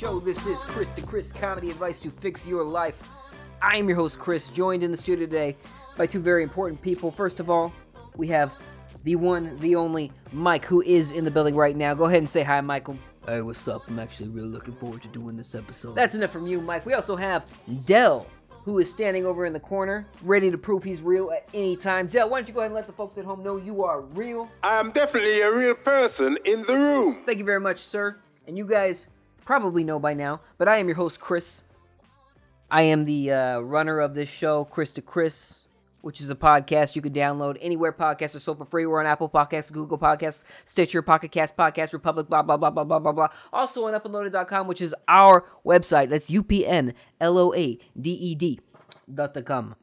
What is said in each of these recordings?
This is Chris to Chris Comedy Advice to Fix Your Life. I am your host, Chris, joined in the studio today by two very important people. First of all, we have the one, the only Mike, who is in the building right now. Go ahead and say hi, Michael. Hey, what's up? I'm actually really looking forward to doing this episode. That's enough from you, Mike. We also have Dell, who is standing over in the corner, ready to prove he's real at any time. Dell, why don't you go ahead and let the folks at home know you are real? I am definitely a real person in the room. Thank you very much, sir. And you guys probably know by now, but I am your host, Chris. I am the uh, runner of this show, Chris to Chris, which is a podcast you can download anywhere podcasts are sold for free. We're on Apple Podcasts, Google Podcasts, Stitcher, Pocket Cast, Podcast Republic, blah, blah, blah, blah, blah, blah, blah. Also on upnloaded.com, which is our website. That's U-P-N-L-O-A-D-E-D dot com.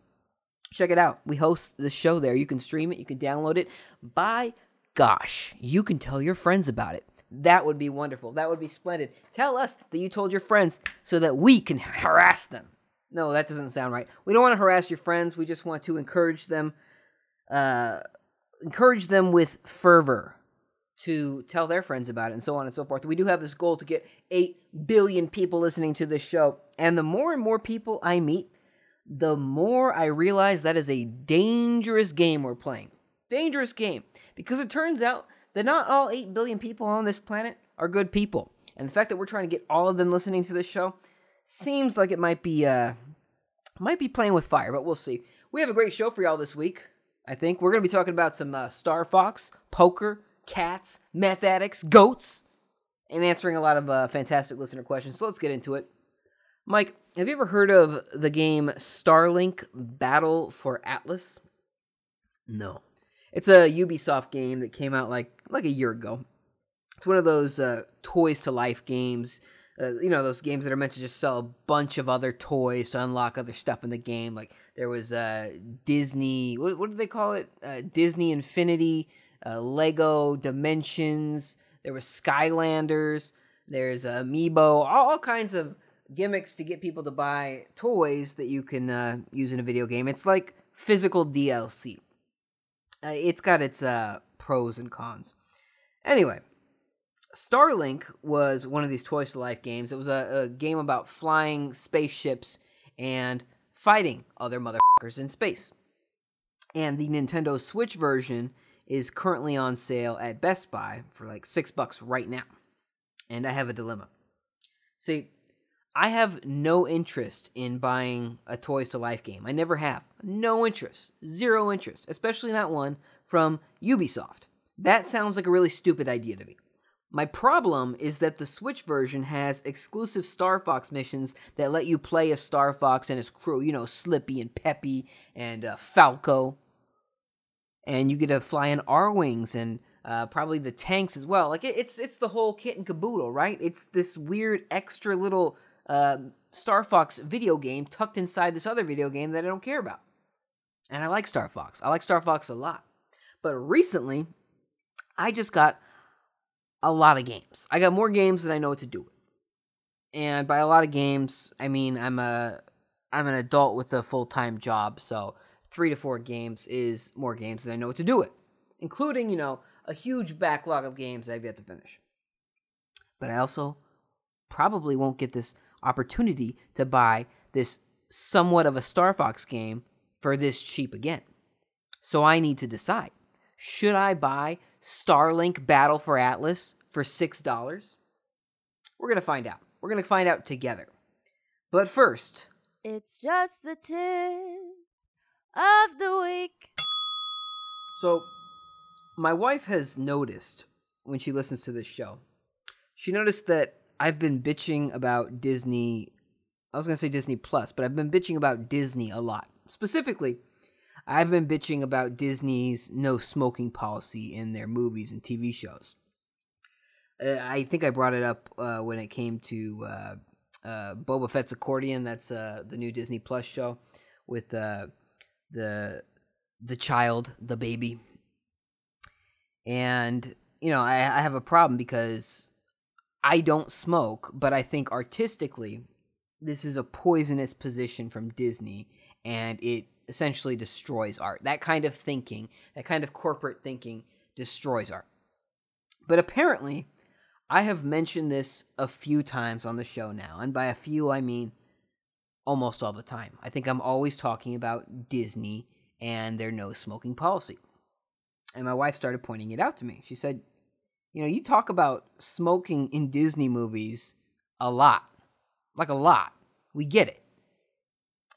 Check it out. We host the show there. You can stream it. You can download it. By gosh, you can tell your friends about it. That would be wonderful. That would be splendid. Tell us that you told your friends so that we can harass them. No, that doesn't sound right. We don't want to harass your friends. We just want to encourage them, uh, encourage them with fervor to tell their friends about it and so on and so forth. We do have this goal to get 8 billion people listening to this show. And the more and more people I meet, the more I realize that is a dangerous game we're playing. Dangerous game. Because it turns out that not all 8 billion people on this planet are good people. And the fact that we're trying to get all of them listening to this show seems like it might be uh might be playing with fire, but we'll see. We have a great show for y'all this week. I think we're going to be talking about some uh, Star Fox, poker, cats, meth addicts, goats, and answering a lot of uh, fantastic listener questions. So let's get into it. Mike, have you ever heard of the game Starlink Battle for Atlas? no. It's a Ubisoft game that came out like like a year ago. It's one of those uh, toys to life games. Uh, you know those games that are meant to just sell a bunch of other toys to unlock other stuff in the game. Like there was uh, Disney. What, what do they call it? Uh, Disney Infinity, uh, Lego Dimensions. There was Skylanders. There's Amiibo. All, all kinds of gimmicks to get people to buy toys that you can uh, use in a video game. It's like physical DLC. Uh, it's got its uh, pros and cons. Anyway, Starlink was one of these Toys to Life games. It was a, a game about flying spaceships and fighting other motherfuckers in space. And the Nintendo Switch version is currently on sale at Best Buy for like six bucks right now. And I have a dilemma. See, I have no interest in buying a Toys to Life game. I never have. No interest. Zero interest. Especially not one from Ubisoft. That sounds like a really stupid idea to me. My problem is that the Switch version has exclusive Star Fox missions that let you play as Star Fox and his crew, you know, Slippy and Peppy and uh, Falco. And you get to fly in Arwings and uh, probably the tanks as well. Like, it, it's, it's the whole kit and caboodle, right? It's this weird extra little uh, Star Fox video game tucked inside this other video game that I don't care about. And I like Star Fox. I like Star Fox a lot. But recently, I just got a lot of games. I got more games than I know what to do with. And by a lot of games, I mean I'm a I'm an adult with a full-time job, so 3 to 4 games is more games than I know what to do with, including, you know, a huge backlog of games I've yet to finish. But I also probably won't get this opportunity to buy this somewhat of a Star Fox game for this cheap again. So I need to decide should I buy Starlink Battle for Atlas for $6? We're going to find out. We're going to find out together. But first, It's just the tip of the week. so my wife has noticed when she listens to this show, she noticed that I've been bitching about Disney. I was going to say Disney Plus, but I've been bitching about Disney a lot. Specifically, I've been bitching about Disney's no smoking policy in their movies and TV shows. Uh, I think I brought it up uh, when it came to uh, uh, Boba Fett's accordion. That's uh, the new Disney Plus show with the the child, the baby, and you know I, I have a problem because I don't smoke, but I think artistically this is a poisonous position from Disney, and it essentially destroys art. That kind of thinking, that kind of corporate thinking, destroys art. But apparently, I have mentioned this a few times on the show now, and by a few, I mean almost all the time. I think I'm always talking about Disney and their no smoking policy. And my wife started pointing it out to me. She said, You know, you talk about smoking in Disney movies a lot, like a lot. We get it.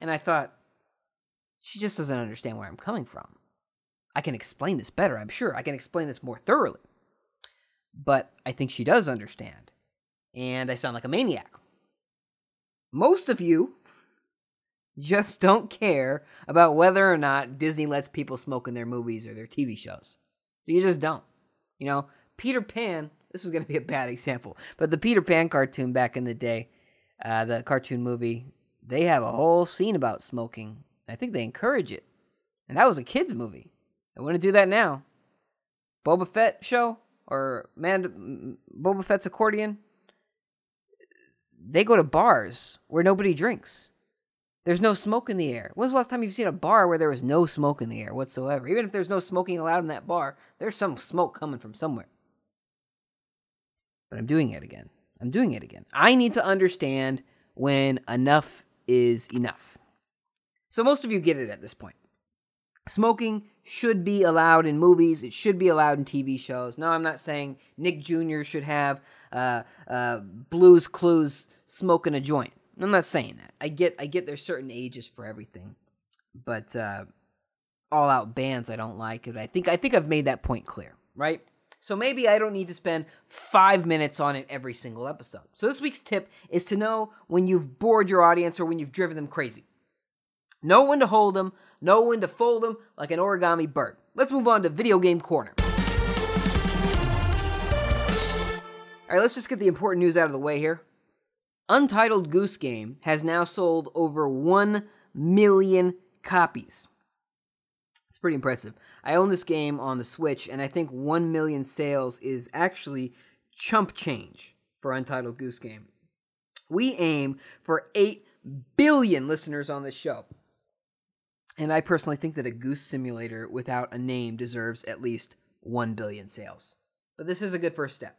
And I thought, she just doesn't understand where I'm coming from. I can explain this better, I'm sure. I can explain this more thoroughly. But I think she does understand. And I sound like a maniac. Most of you just don't care about whether or not Disney lets people smoke in their movies or their TV shows. You just don't. You know, Peter Pan, this is going to be a bad example, but the Peter Pan cartoon back in the day, uh, the cartoon movie, they have a whole scene about smoking. I think they encourage it. And that was a kid's movie. I wouldn't do that now. Boba Fett show or Man Boba Fett's accordion. They go to bars where nobody drinks. There's no smoke in the air. When's the last time you've seen a bar where there was no smoke in the air whatsoever? Even if there's no smoking allowed in that bar, there's some smoke coming from somewhere. But I'm doing it again. I'm doing it again. I need to understand when enough is enough. So most of you get it at this point. Smoking should be allowed in movies. It should be allowed in TV shows. No, I'm not saying Nick Jr. should have uh, uh, Blues Clues smoking a joint. I'm not saying that. I get I get there's certain ages for everything, but uh, all out bans I don't like. It. I think I think I've made that point clear, right? So maybe I don't need to spend five minutes on it every single episode. So this week's tip is to know when you've bored your audience or when you've driven them crazy. Know when to hold them, know when to fold them like an origami bird. Let's move on to video game corner. All right, let's just get the important news out of the way here. Untitled Goose Game has now sold over 1 million copies. Pretty impressive. I own this game on the Switch, and I think 1 million sales is actually chump change for Untitled Goose Game. We aim for 8 billion listeners on this show. And I personally think that a goose simulator without a name deserves at least 1 billion sales. But this is a good first step.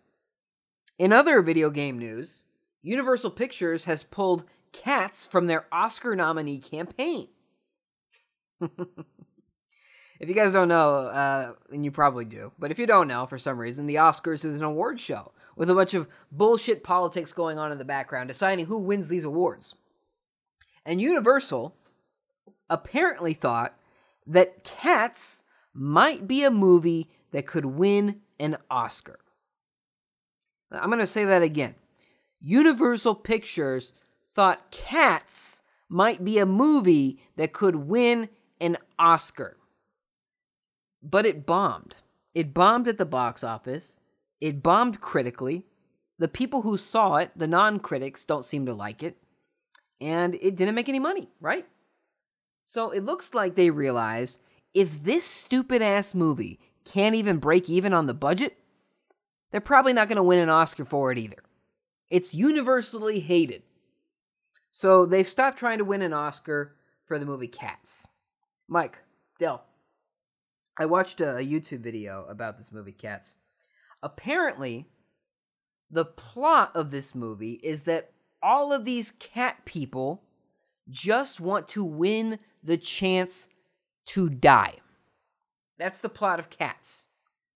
In other video game news, Universal Pictures has pulled cats from their Oscar nominee campaign. if you guys don't know, uh, and you probably do, but if you don't know for some reason, the Oscars is an award show with a bunch of bullshit politics going on in the background, deciding who wins these awards. And Universal apparently thought that Cats might be a movie that could win an Oscar. I'm going to say that again. Universal Pictures thought Cats might be a movie that could win an Oscar. But it bombed. It bombed at the box office. It bombed critically. The people who saw it, the non critics, don't seem to like it. And it didn't make any money, right? So it looks like they realized if this stupid ass movie can't even break even on the budget, they're probably not going to win an Oscar for it either. It's universally hated. So they've stopped trying to win an Oscar for the movie Cats. Mike, Dell, I watched a YouTube video about this movie Cats. Apparently, the plot of this movie is that all of these cat people just want to win the chance to die. That's the plot of Cats.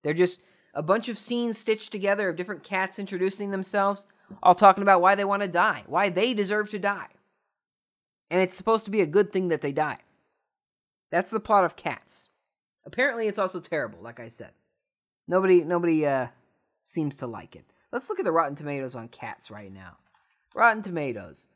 They're just a bunch of scenes stitched together of different cats introducing themselves, all talking about why they want to die, why they deserve to die. And it's supposed to be a good thing that they die. That's the plot of Cats. Apparently it's also terrible, like I said. Nobody nobody uh seems to like it. Let's look at the Rotten Tomatoes on Cats right now. Rotten Tomatoes.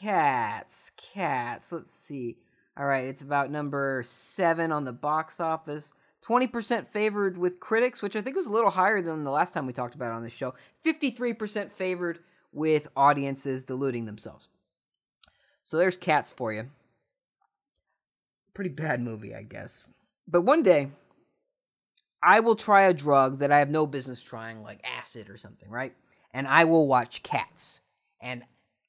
Cats, Cats. Let's see. All right, it's about number 7 on the box office. 20% favored with critics, which I think was a little higher than the last time we talked about on this show. 53% favored with audiences deluding themselves. So there's Cats for you. Pretty bad movie, I guess. But one day, I will try a drug that I have no business trying, like acid or something, right? And I will watch Cats. And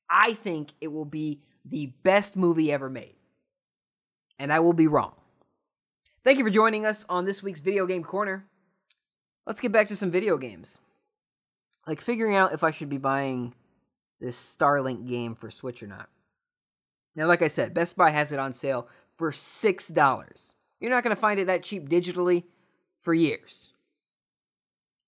I think it will be the best movie ever made. And I will be wrong. Thank you for joining us on this week's Video Game Corner. Let's get back to some video games. like figuring out if I should be buying this Starlink game for Switch or not. Now, like I said, Best Buy has it on sale for $6. You're not going to find it that cheap digitally for years.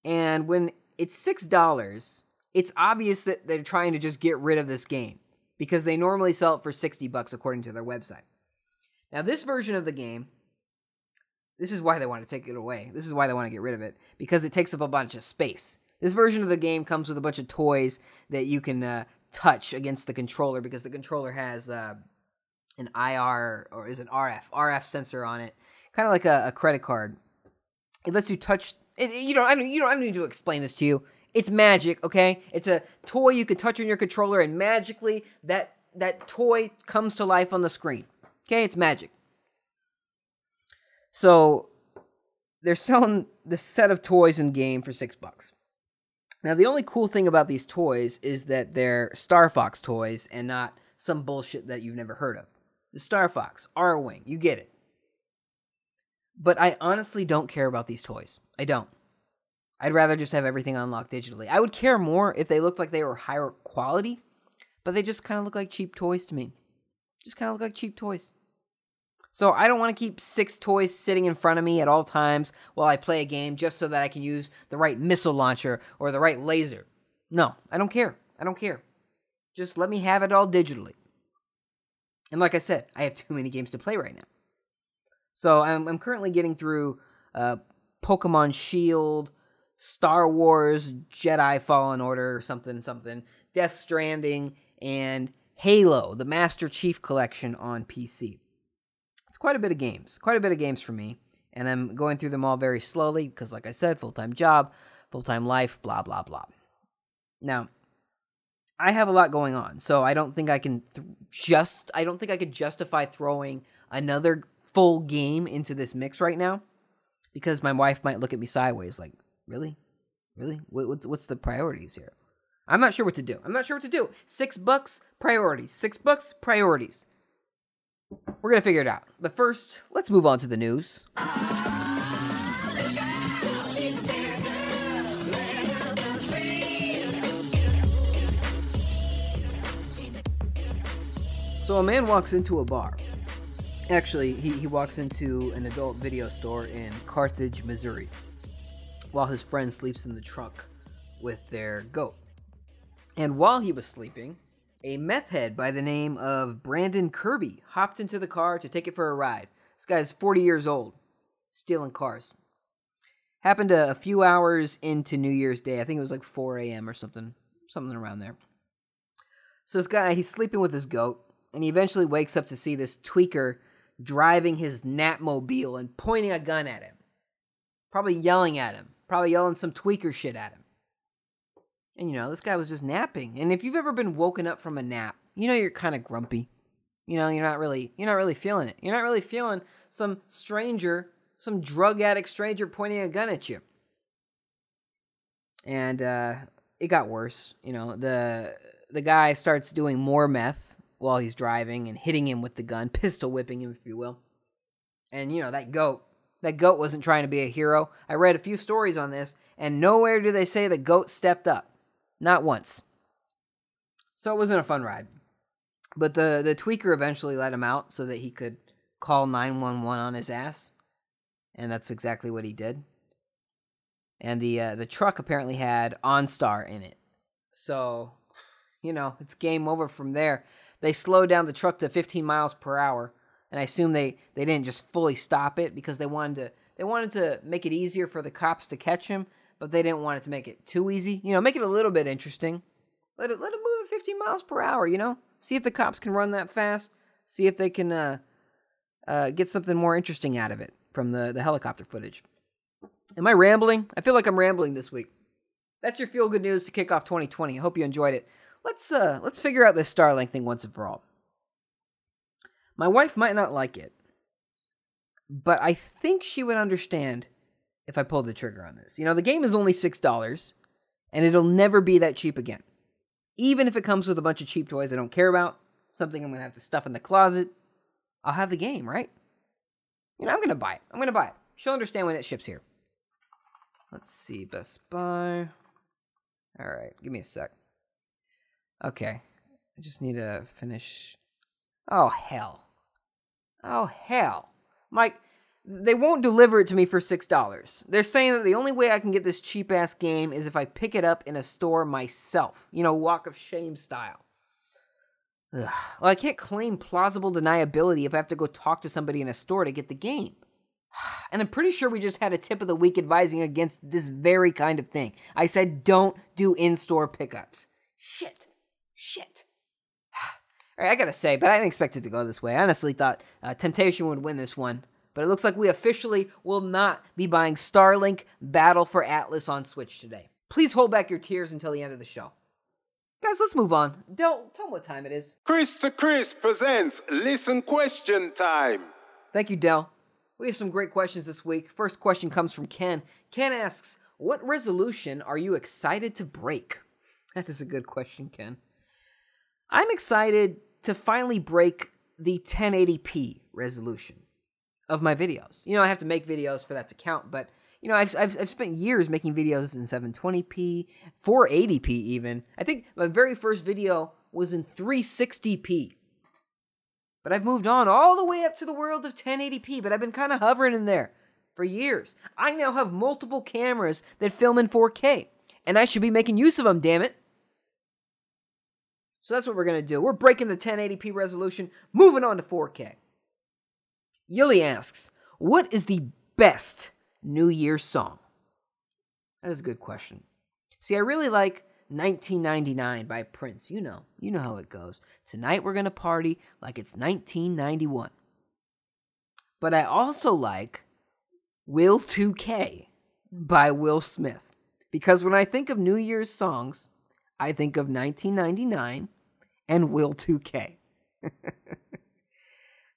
And when it's $6, it's obvious that they're trying to just get rid of this game because they normally sell it for 60 bucks according to their website. Now, this version of the game, this is why they want to take it away. This is why they want to get rid of it because it takes up a bunch of space. This version of the game comes with a bunch of toys that you can uh, touch against the controller because the controller has uh, an IR or is an RF RF sensor on it, kind of like a, a, credit card. It lets you touch. It, you know, I don't. You. I don't need to explain this to you. It's magic, okay? It's a toy you can touch on your controller, and magically that that toy comes to life on the screen. Okay, it's magic. So they're selling this set of toys and game for six bucks. Now, the only cool thing about these toys is that they're Star Fox toys and not some bullshit that you've never heard of. The Star Fox, Arwing, you get it. But I honestly don't care about these toys. I don't. I'd rather just have everything unlocked digitally. I would care more if they looked like they were higher quality, but they just kind of look like cheap toys to me. Just kind of look like cheap toys. So I don't want to keep six toys sitting in front of me at all times while I play a game just so that I can use the right missile launcher or the right laser. No, I don't care. I don't care. Just let me have it all digitally. And like I said, I have too many games to play right now. So I'm, I'm currently getting through uh, Pokemon Shield, Star Wars, Jedi Fallen Order, something, something, Death Stranding, and Halo, the Master Chief Collection on PC It's quite a bit of games, quite a bit of games for me. And I'm going through them all very slowly because, like I said, full time job, full time life, blah, blah, blah. Now, I have a lot going on, so I don't think I can th- just, I don't think I could justify throwing another full game into this mix right now because my wife might look at me sideways like, really? Really? What's, what's the priorities here? I'm not sure what to do. I'm not sure what to do. Six bucks, priorities. Six bucks, priorities. We're going to figure it out. But first, let's move on to the news. So a man walks into a bar. Actually, he, he walks into an adult video store in Carthage, Missouri, while his friend sleeps in the trunk with their goat. And while he was sleeping, a meth head by the name of Brandon Kirby hopped into the car to take it for a ride. This guy's 40 years old, stealing cars. Happened a, a few hours into New Year's Day. I think it was like 4 a.m. or something, something around there. So this guy, he's sleeping with his goat, and he eventually wakes up to see this tweaker driving his Natmobile and pointing a gun at him. Probably yelling at him. Probably yelling some tweaker shit at him. And you know, this guy was just napping. And if you've ever been woken up from a nap, you know you're kind of grumpy. You know, you're not really you're not really feeling it. You're not really feeling some stranger, some drug addict stranger pointing a gun at you. And uh it got worse. You know, the the guy starts doing more meth while he's driving and hitting him with the gun, pistol whipping him, if you will. And you know, that goat that goat wasn't trying to be a hero. I read a few stories on this, and nowhere do they say the goat stepped up. Not once. So it wasn't a fun ride. But the, the tweaker eventually let him out so that he could call 911 on his ass. And that's exactly what he did. And the uh, the truck apparently had OnStar in it. So, you know, it's game over from there. They slowed down the truck to 15 miles per hour, and I assume they, they didn't just fully stop it because they wanted to they wanted to make it easier for the cops to catch him but they didn't want it to make it too easy. You know, make it a little bit interesting. Let it let it move at 15 miles per hour. You know, see if the cops can run that fast. See if they can uh, uh, get something more interesting out of it from the the helicopter footage. Am I rambling? I feel like I'm rambling this week. That's your feel good news to kick off 2020. I hope you enjoyed it. Let's uh let's figure out this Starlink thing once and for all. My wife might not like it, but I think she would understand if I pulled the trigger on this. You know, the game is only $6 and it'll never be that cheap again. Even if it comes with a bunch of cheap toys I don't care about, something I'm to have to stuff in the closet, I'll have the game, right? You know, I'm to buy it. I'm to buy it. She'll understand when it ships here. Let's see, Best Buy. All right, give me a sec. Okay, I just need to finish. Oh hell! Oh hell, Mike! They won't deliver it to me for six dollars. They're saying that the only way I can get this cheap ass game is if I pick it up in a store myself. You know, walk of shame style. Ugh. Well, I can't claim plausible deniability if I have to go talk to somebody in a store to get the game. And I'm pretty sure we just had a tip of the week advising against this very kind of thing. I said don't do in store pickups. Shit. Shit. All right, I gotta say, but I didn't expect it to go this way. I honestly thought uh, Temptation would win this one. But it looks like we officially will not be buying Starlink Battle for Atlas on Switch today. Please hold back your tears until the end of the show. Guys, let's move on. Dell, tell them what time it is. Chris to Chris presents Listen Question Time. Thank you, Dell. We have some great questions this week. First question comes from Ken. Ken asks, What resolution are you excited to break? That is a good question, Ken. I'm excited to finally break the 1080p resolution of my videos. You know, I have to make videos for that to count, but you know, I've, I've, I've spent years making videos in 720p, 480p even. I think my very first video was in 360p. But I've moved on all the way up to the world of 1080p, but I've been kind of hovering in there for years. I now have multiple cameras that film in 4K, and I should be making use of them, damn it. So that's what we're going to do. We're breaking the 1080p resolution, moving on to 4K. Yili asks, What is the best New Year's song? That is a good question. See, I really like 1999 by Prince. You know, you know how it goes. Tonight we're going to party like it's 1991. But I also like Will 2K by Will Smith. Because when I think of New Year's songs, I think of 1999 and Will 2K.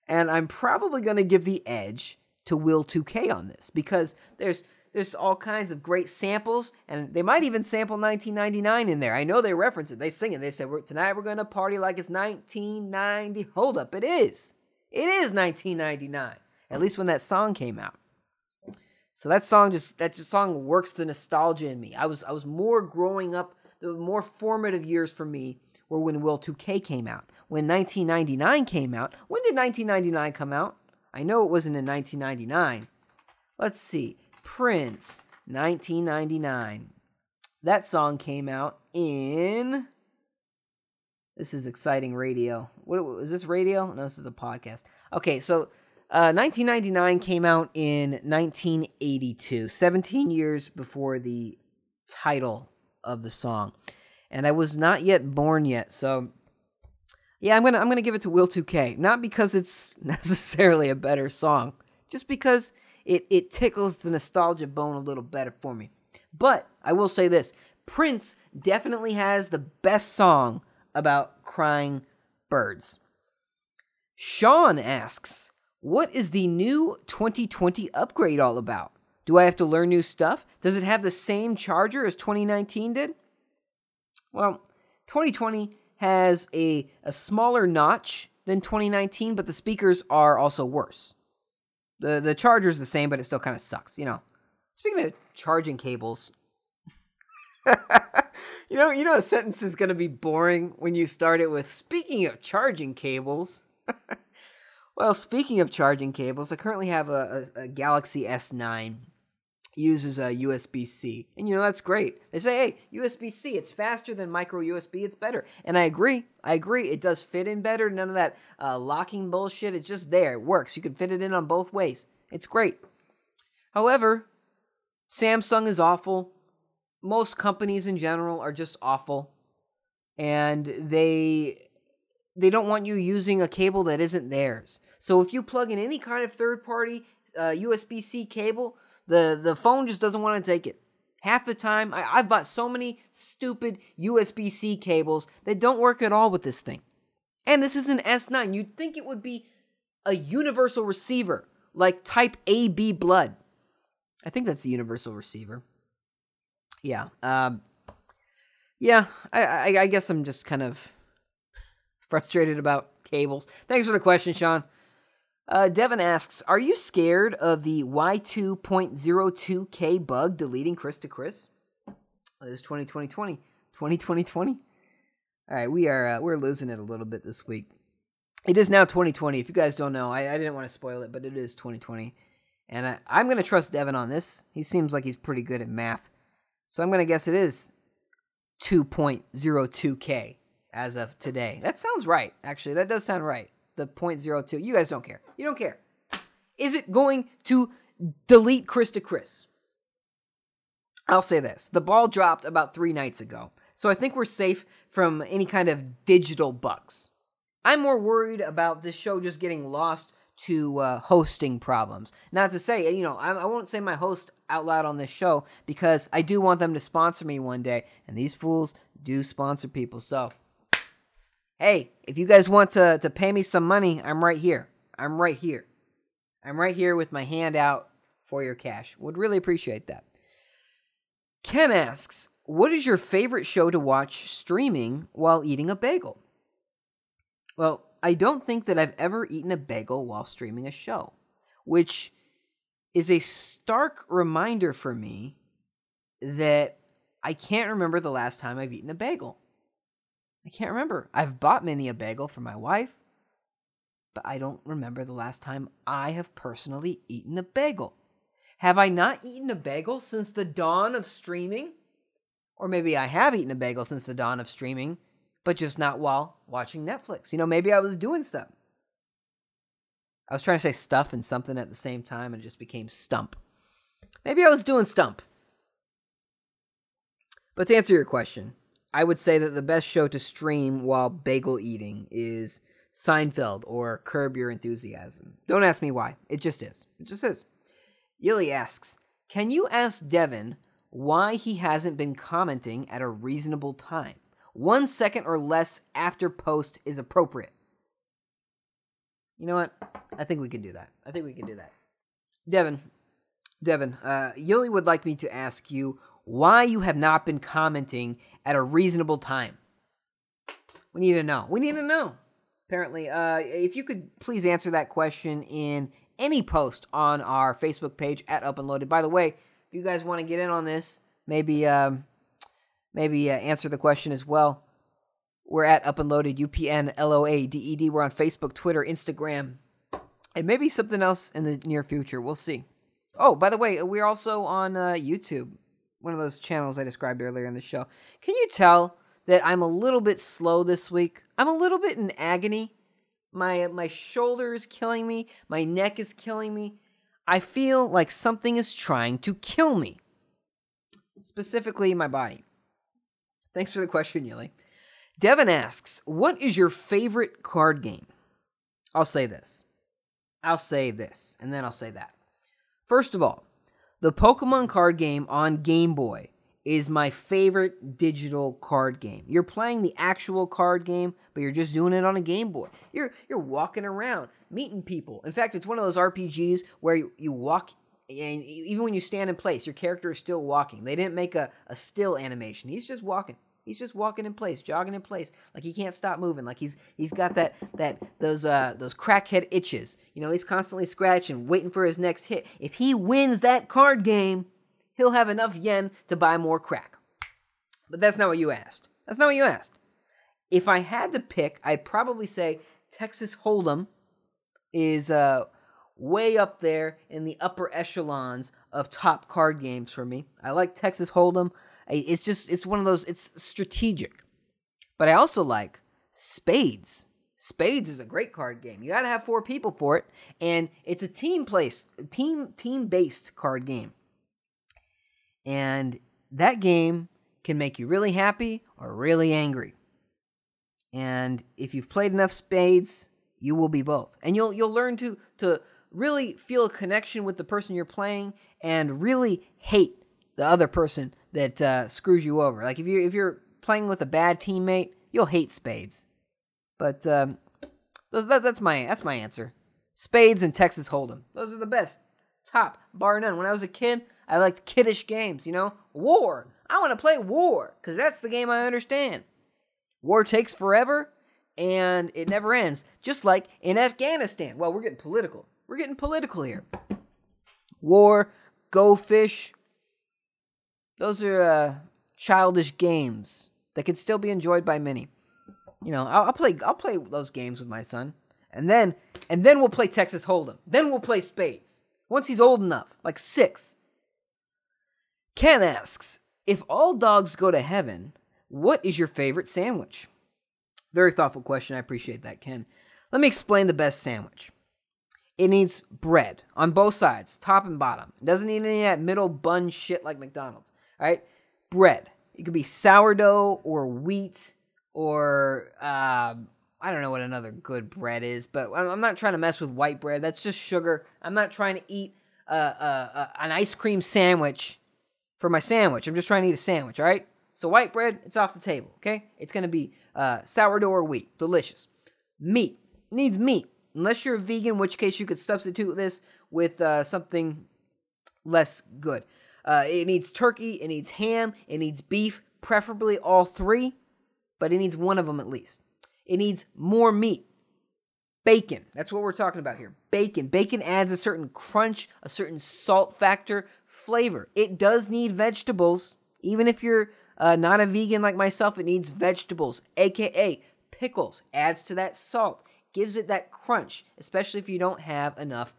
and I'm probably going to give the edge to Will 2K on this because there's there's all kinds of great samples and they might even sample 1999 in there. I know they reference it. They sing it. They say tonight we're going to party like it's 1990. Hold up, it is. It is 1999. At least when that song came out. So that song just that just song works the nostalgia in me. I was I was more growing up the more formative years for me were when Will 2K came out. When 1999 came out, when did 1999 come out? I know it wasn't in 1999. Let's see. Prince, 1999. That song came out in. This is exciting radio. What was this radio? No, this is a podcast. Okay, so uh, 1999 came out in 1982, 17 years before the title of the song, and I was not yet born yet. So, yeah, I'm gonna I'm gonna give it to Will 2K, not because it's necessarily a better song, just because it it tickles the nostalgia bone a little better for me. But I will say this: Prince definitely has the best song about crying birds. Sean asks, "What is the new 2020 upgrade all about? Do I have to learn new stuff? Does it have the same charger as 2019 did?" Well, 2020 has a, a smaller notch than 2019, but the speakers are also worse. The the charger is the same, but it still kind of sucks, you know. Speaking of charging cables, you know, you know a sentence is going to be boring when you start it with speaking of charging cables. well, speaking of charging cables, I currently have a, a, a Galaxy S9 uses a USB C. And you know, that's great. They say, hey, USB C, it's faster than micro USB, it's better. And I agree. I agree. It does fit in better. None of that uh, locking bullshit. It's just there. It works. You can fit it in on both ways. It's great. However, Samsung is awful. Most companies in general are just awful. And they they don't want you using a cable that isn't theirs. So if you plug in any kind of third party uh, USB C cable, the the phone just doesn't want to take it. Half the time, I, I've bought so many stupid USB C cables that don't work at all with this thing. And this is an S9. You'd think it would be a universal receiver, like Type AB blood. I think that's the universal receiver. Yeah. Um, yeah, I, I, I guess I'm just kind of frustrated about cables. Thanks for the question, Sean. Uh, Devin asks, "Are you scared of the Y2.02K bug deleting Chris to Chris?" It's 2020 20 2020 All right, we are uh, we're losing it a little bit this week. It is now 2020. If you guys don't know, I, I didn't want to spoil it, but it is 2020. And I, I'm going to trust Devin on this. He seems like he's pretty good at math. So I'm going to guess it is 2.02K as of today. That sounds right, actually. That does sound right. The 0.02. You guys don't care. You don't care. Is it going to delete Chris to Chris? I'll say this the ball dropped about three nights ago. So I think we're safe from any kind of digital bugs. I'm more worried about this show just getting lost to uh, hosting problems. Not to say, you know, I, I, won't say my host out loud on this show because I do want them to sponsor me one day, and these fools do sponsor people. So, hey, if you guys want to, to pay me some money, I'm right here. I'm right here. I'm right here with my hand out for your cash. Would really appreciate that. Ken asks, What is your favorite show to watch streaming while eating a bagel? Well, I don't think that I've ever eaten a bagel while streaming a show, which is a stark reminder for me that I can't remember the last time I've eaten a bagel. I can't remember. I've bought many a bagel for my wife, but I don't remember the last time I have personally eaten a bagel. Have I not eaten a bagel since the dawn of streaming? Or maybe I have eaten a bagel since the dawn of streaming, but just not while watching Netflix. You know, maybe I was doing stuff. I was trying to say stuff and something at the same time and it just became stump. Maybe I was doing stump. But to answer your question, I would say that the best show to stream while bagel eating is Seinfeld or Curb Your Enthusiasm. Don't ask me why. It just is. It just is. Yili asks, Can you ask Devin why he hasn't been commenting at a reasonable time? One second or less after post is appropriate. You know what? I think we can do that. I think we can do that. Devin, Devin, uh, Yili would like me to ask you why you have not been commenting at a reasonable time. We need to know. We need to know. Apparently, uh, if you could please answer that question in any post on our Facebook page at Up and Loaded. By the way, if you guys want to get in on this, maybe um, maybe uh, answer the question as well. We're at Up and Loaded, U P N L O A D E D. We're on Facebook, Twitter, Instagram, and maybe something else in the near future. We'll see. Oh, by the way, we're also on uh, YouTube, one of those channels I described earlier in the show. Can you tell that I'm a little bit slow this week? I'm a little bit in agony. My my shoulder is killing me. My neck is killing me. I feel like something is trying to kill me. Specifically, my body. Thanks for the question, Yili. Devin asks, What is your favorite card game? I'll say this. I'll say this, and then I'll say that. First of all, the Pokemon card game on Game Boy is my favorite digital card game. You're playing the actual card game, but you're just doing it on a Game Boy. You're you're walking around, meeting people. In fact, it's one of those RPGs where you, you walk and even when you stand in place, your character is still walking. They didn't make a, a still animation. He's just walking. He's just walking in place, jogging in place, like he can't stop moving. Like he's he's got that that those uh those crackhead itches. You know, he's constantly scratching, waiting for his next hit. If he wins that card game, he'll have enough yen to buy more crack. But that's not what you asked. That's not what you asked. If I had to pick, I'd probably say Texas Hold'em is uh way up there in the upper echelons of top card games for me. I like Texas Hold'em. It's just it's one of those it's strategic. But I also like Spades. Spades is a great card game. You got to have four people for it and it's a team place team team based card game. And that game can make you really happy or really angry. And if you've played enough spades, you will be both. And you'll you'll learn to to really feel a connection with the person you're playing and really hate the other person that uh, screws you over. Like if you if you're playing with a bad teammate, you'll hate spades. But um, those that, that's my that's my answer. Spades and Texas Hold'em. Those are the best. Top, bar none. When I was a kid, I liked kiddish games, you know? War. I want to play war cuz that's the game I understand. War takes forever and it never ends. Just like in Afghanistan. Well, we're getting political. We're getting political here. War, go fish, those are uh, childish games that can still be enjoyed by many. You know, I'll, I'll play I'll play those games with my son, and then and then we'll play Texas Hold'em. Then we'll play spades once he's old enough, like six. Ken asks, if all dogs go to heaven, what is your favorite sandwich? Very thoughtful question. I appreciate that, Ken. Let me explain the best sandwich. It needs bread on both sides, top and bottom. It doesn't need any of that middle bun shit like McDonald's. All right? Bread. It could be sourdough or wheat or uh, I don't know what another good bread is, but I'm not trying to mess with white bread. That's just sugar. I'm not trying to eat an ice cream sandwich for my sandwich. I'm just trying to eat a sandwich, all right? So white bread, it's off the table, okay? It's gonna be uh, sourdough or wheat, delicious. Meat needs meat, unless you're a vegan, in which case you could substitute this with uh, something less good. Uh, it needs turkey, it needs ham, it needs beef, preferably all three, but it needs one of them at least. It needs more meat. Bacon. That's what we're talking about here. Bacon. Bacon adds a certain crunch, a certain salt factor, flavor. It does need vegetables. Even if you're uh, not a vegan like myself, it needs vegetables, aka pickles. Adds to that salt, gives it that crunch, especially if you don't have enough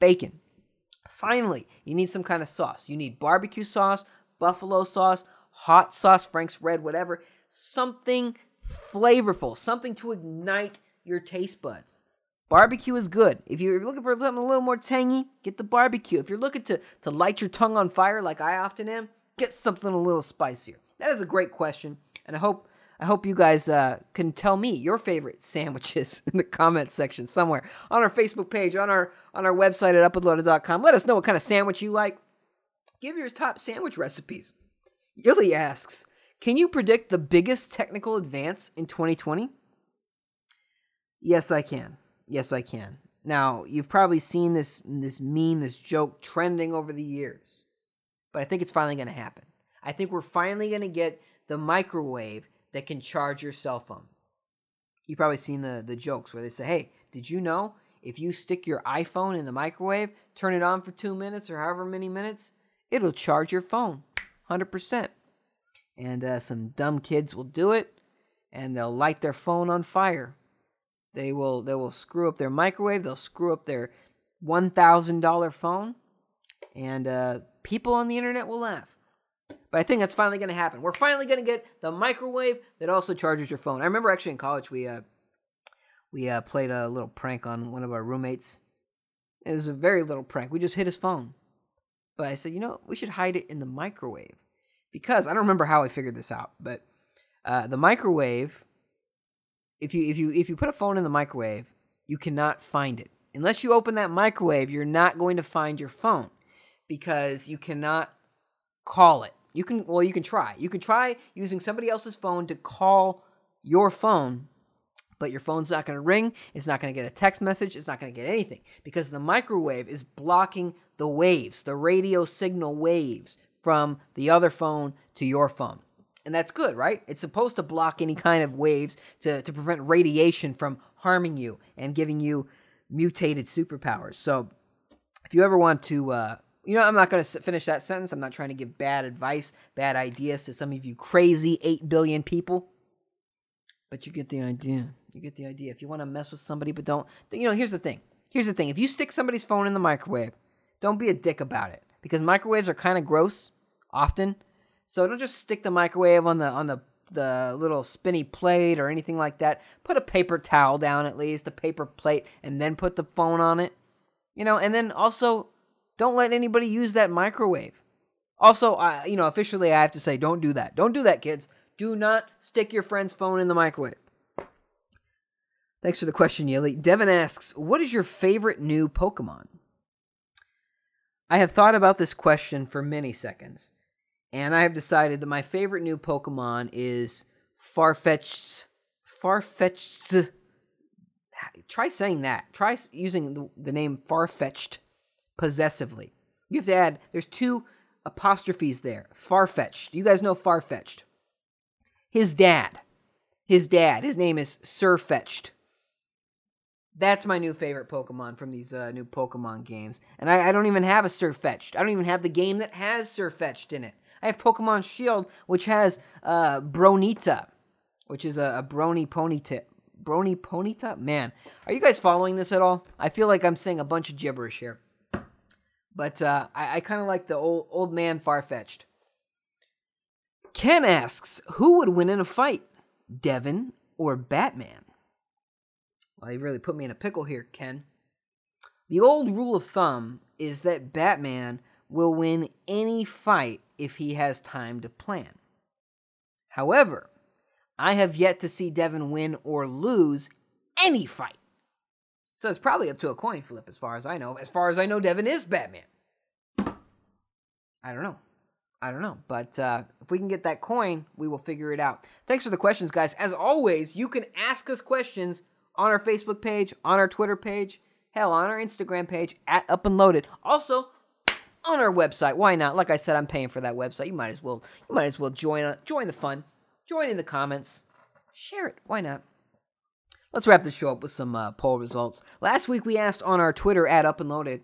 bacon. Finally, you need some kind of sauce. You need barbecue sauce, buffalo sauce, hot sauce, Frank's Red, whatever. Something flavorful, something to ignite your taste buds. Barbecue is good. If you're looking for something a little more tangy, get the barbecue. If you're looking to, to light your tongue on fire like I often am, get something a little spicier. That is a great question, and I hope I hope you guys uh, can tell me your favorite sandwiches in the comment section somewhere on our Facebook page, on our on our website at upnloaded.com. Let us know what kind of sandwich you like. Give your top sandwich recipes. Yili asks, can you predict the biggest technical advance in 2020? Yes, I can. Yes, I can. Now, you've probably seen this this meme, this joke trending over the years. But I think it's finally going to happen. I think we're finally going to get the microwave that can charge your cell phone. You've probably seen the the jokes where they say, "Hey, did you know if you stick your iPhone in the microwave, turn it on for 2 minutes or however many minutes, it'll charge your phone 100%." And uh, some dumb kids will do it and they'll light their phone on fire. They will they will screw up their microwave, they'll screw up their $1,000 phone and uh, people on the internet will laugh. But I think that's finally going to happen. We're finally going to get the microwave that also charges your phone. I remember actually in college we uh, we uh, played a little prank on one of our roommates. It was a very little prank. We just hit his phone. But I said, you know, we should hide it in the microwave because I don't remember how I figured this out, but uh, the microwave. If you if you if you put a phone in the microwave, you cannot find it unless you open that microwave. You're not going to find your phone because you cannot call it. You can well you can try. You can try using somebody else's phone to call your phone, but your phone's not going to ring, it's not going to get a text message, it's not going to get anything because the microwave is blocking the waves, the radio signal waves from the other phone to your phone. And that's good, right? It's supposed to block any kind of waves to, to prevent radiation from harming you and giving you mutated superpowers. So if you ever want to uh, you know, I'm not going to finish that sentence. I'm not trying to give bad advice, bad ideas to some of you crazy 8 billion people. But you get the idea. You get the idea. If you want to mess with somebody, but don't, you know, here's the thing. Here's the thing. If you stick somebody's phone in the microwave, don't be a dick about it because microwaves are kind of gross often. So don't just stick the microwave on the on the the little spinny plate or anything like that. Put a paper towel down at least, a paper plate, and then put the phone on it. You know, and then also don't let anybody use that microwave. Also, I, you know, officially, I have to say, don't do that. Don't do that, kids. Do not stick your friend's phone in the microwave. Thanks for the question, Yili. Devin asks, "What is your favorite new Pokemon?" I have thought about this question for many seconds, and I have decided that my favorite new Pokemon is Farfetch'd. Farfetch'd. Try saying that. Try using the, the name Farfetch'd possessively. You have to add, there's two apostrophes there. Far fetched. You guys know far fetched. His dad. His dad. His name is Sirfetch'd. That's my new favorite Pokemon from these uh, new Pokemon games. And I, I, don't even have a Sirfetch'd. I don't even have the game that has Sirfetch'd in it. I have Pokemon Shield, which has uh, Bronita, which is a, a brony ponyta. Brony ponyta? Man, are you guys following this at all? I feel like I'm saying a bunch of gibberish here. But uh, I, I kind of like the old old man far-fetched. Ken asks, who would win in a fight, Devin or Batman? Well, you really put me in a pickle here, Ken. The old rule of thumb is that Batman will win any fight if he has time to plan. However, I have yet to see Devin win or lose any fight. So it's probably up to a coin flip, as far as I know. As far as I know, Devin is Batman. I don't know. I don't know. But uh, if we can get that coin, we will figure it out. Thanks for the questions, guys. As always, you can ask us questions on our Facebook page, on our Twitter page, hell, on our Instagram page at Upnloaded. Also, on our website. Why not? Like I said, I'm paying for that website. You might as well. You might as well join. Uh, join the fun. Join in the comments. Share it. Why not? Let's wrap the show up with some uh, poll results. Last week we asked on our Twitter at Upnloaded.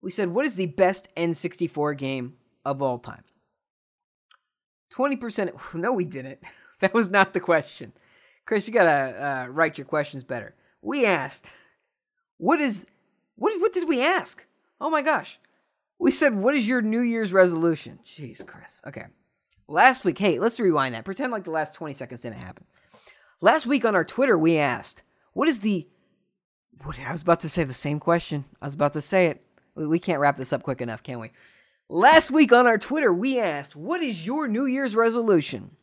We said, "What is the best N64 game of all time?" Twenty percent. No, we didn't. That was not the question. Chris, you gotta uh, write your questions better. We asked, "What is what? What did we ask? Oh my gosh, we said, "What is your New Year's resolution?" Jeez, Chris. Okay, last week. Hey, let's rewind that. Pretend like the last twenty seconds didn't happen. Last week on our Twitter, we asked, "What is the?" What I was about to say the same question. I was about to say it. We, we can't wrap this up quick enough, can we? Last week on our Twitter, we asked, "What is your New Year's resolution?"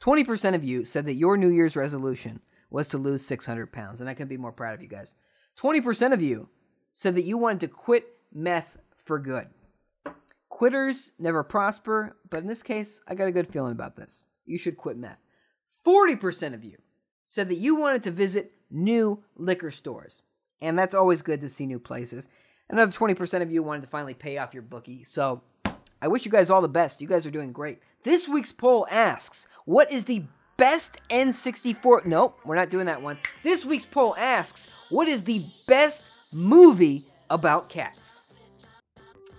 20% of you said that your New Year's resolution was to lose 600 pounds, and I couldn't be more proud of you guys. 20% of you said that you wanted to quit meth for good. Quitters never prosper, but in this case, I got a good feeling about this. You should quit meth. 40% of you said that you wanted to visit new liquor stores, and that's always good to see new places. Another 20% of you wanted to finally pay off your bookie, so I wish you guys all the best. You guys are doing great. This week's poll asks, what is the best N64? Nope, we're not doing that one. This week's poll asks, what is the best movie about cats?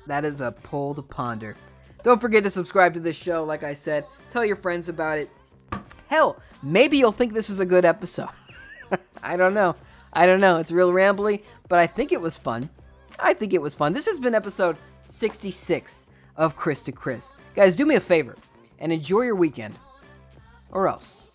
That is a poll to ponder. Don't forget to subscribe to this show, like I said. Tell your friends about it. Hell, maybe you'll think this is a good episode. I don't know. I don't know. It's real rambly, but I think it was fun. I think it was fun. This has been episode 66 of Chris to Chris. Guys, do me a favor and enjoy your weekend. Or else.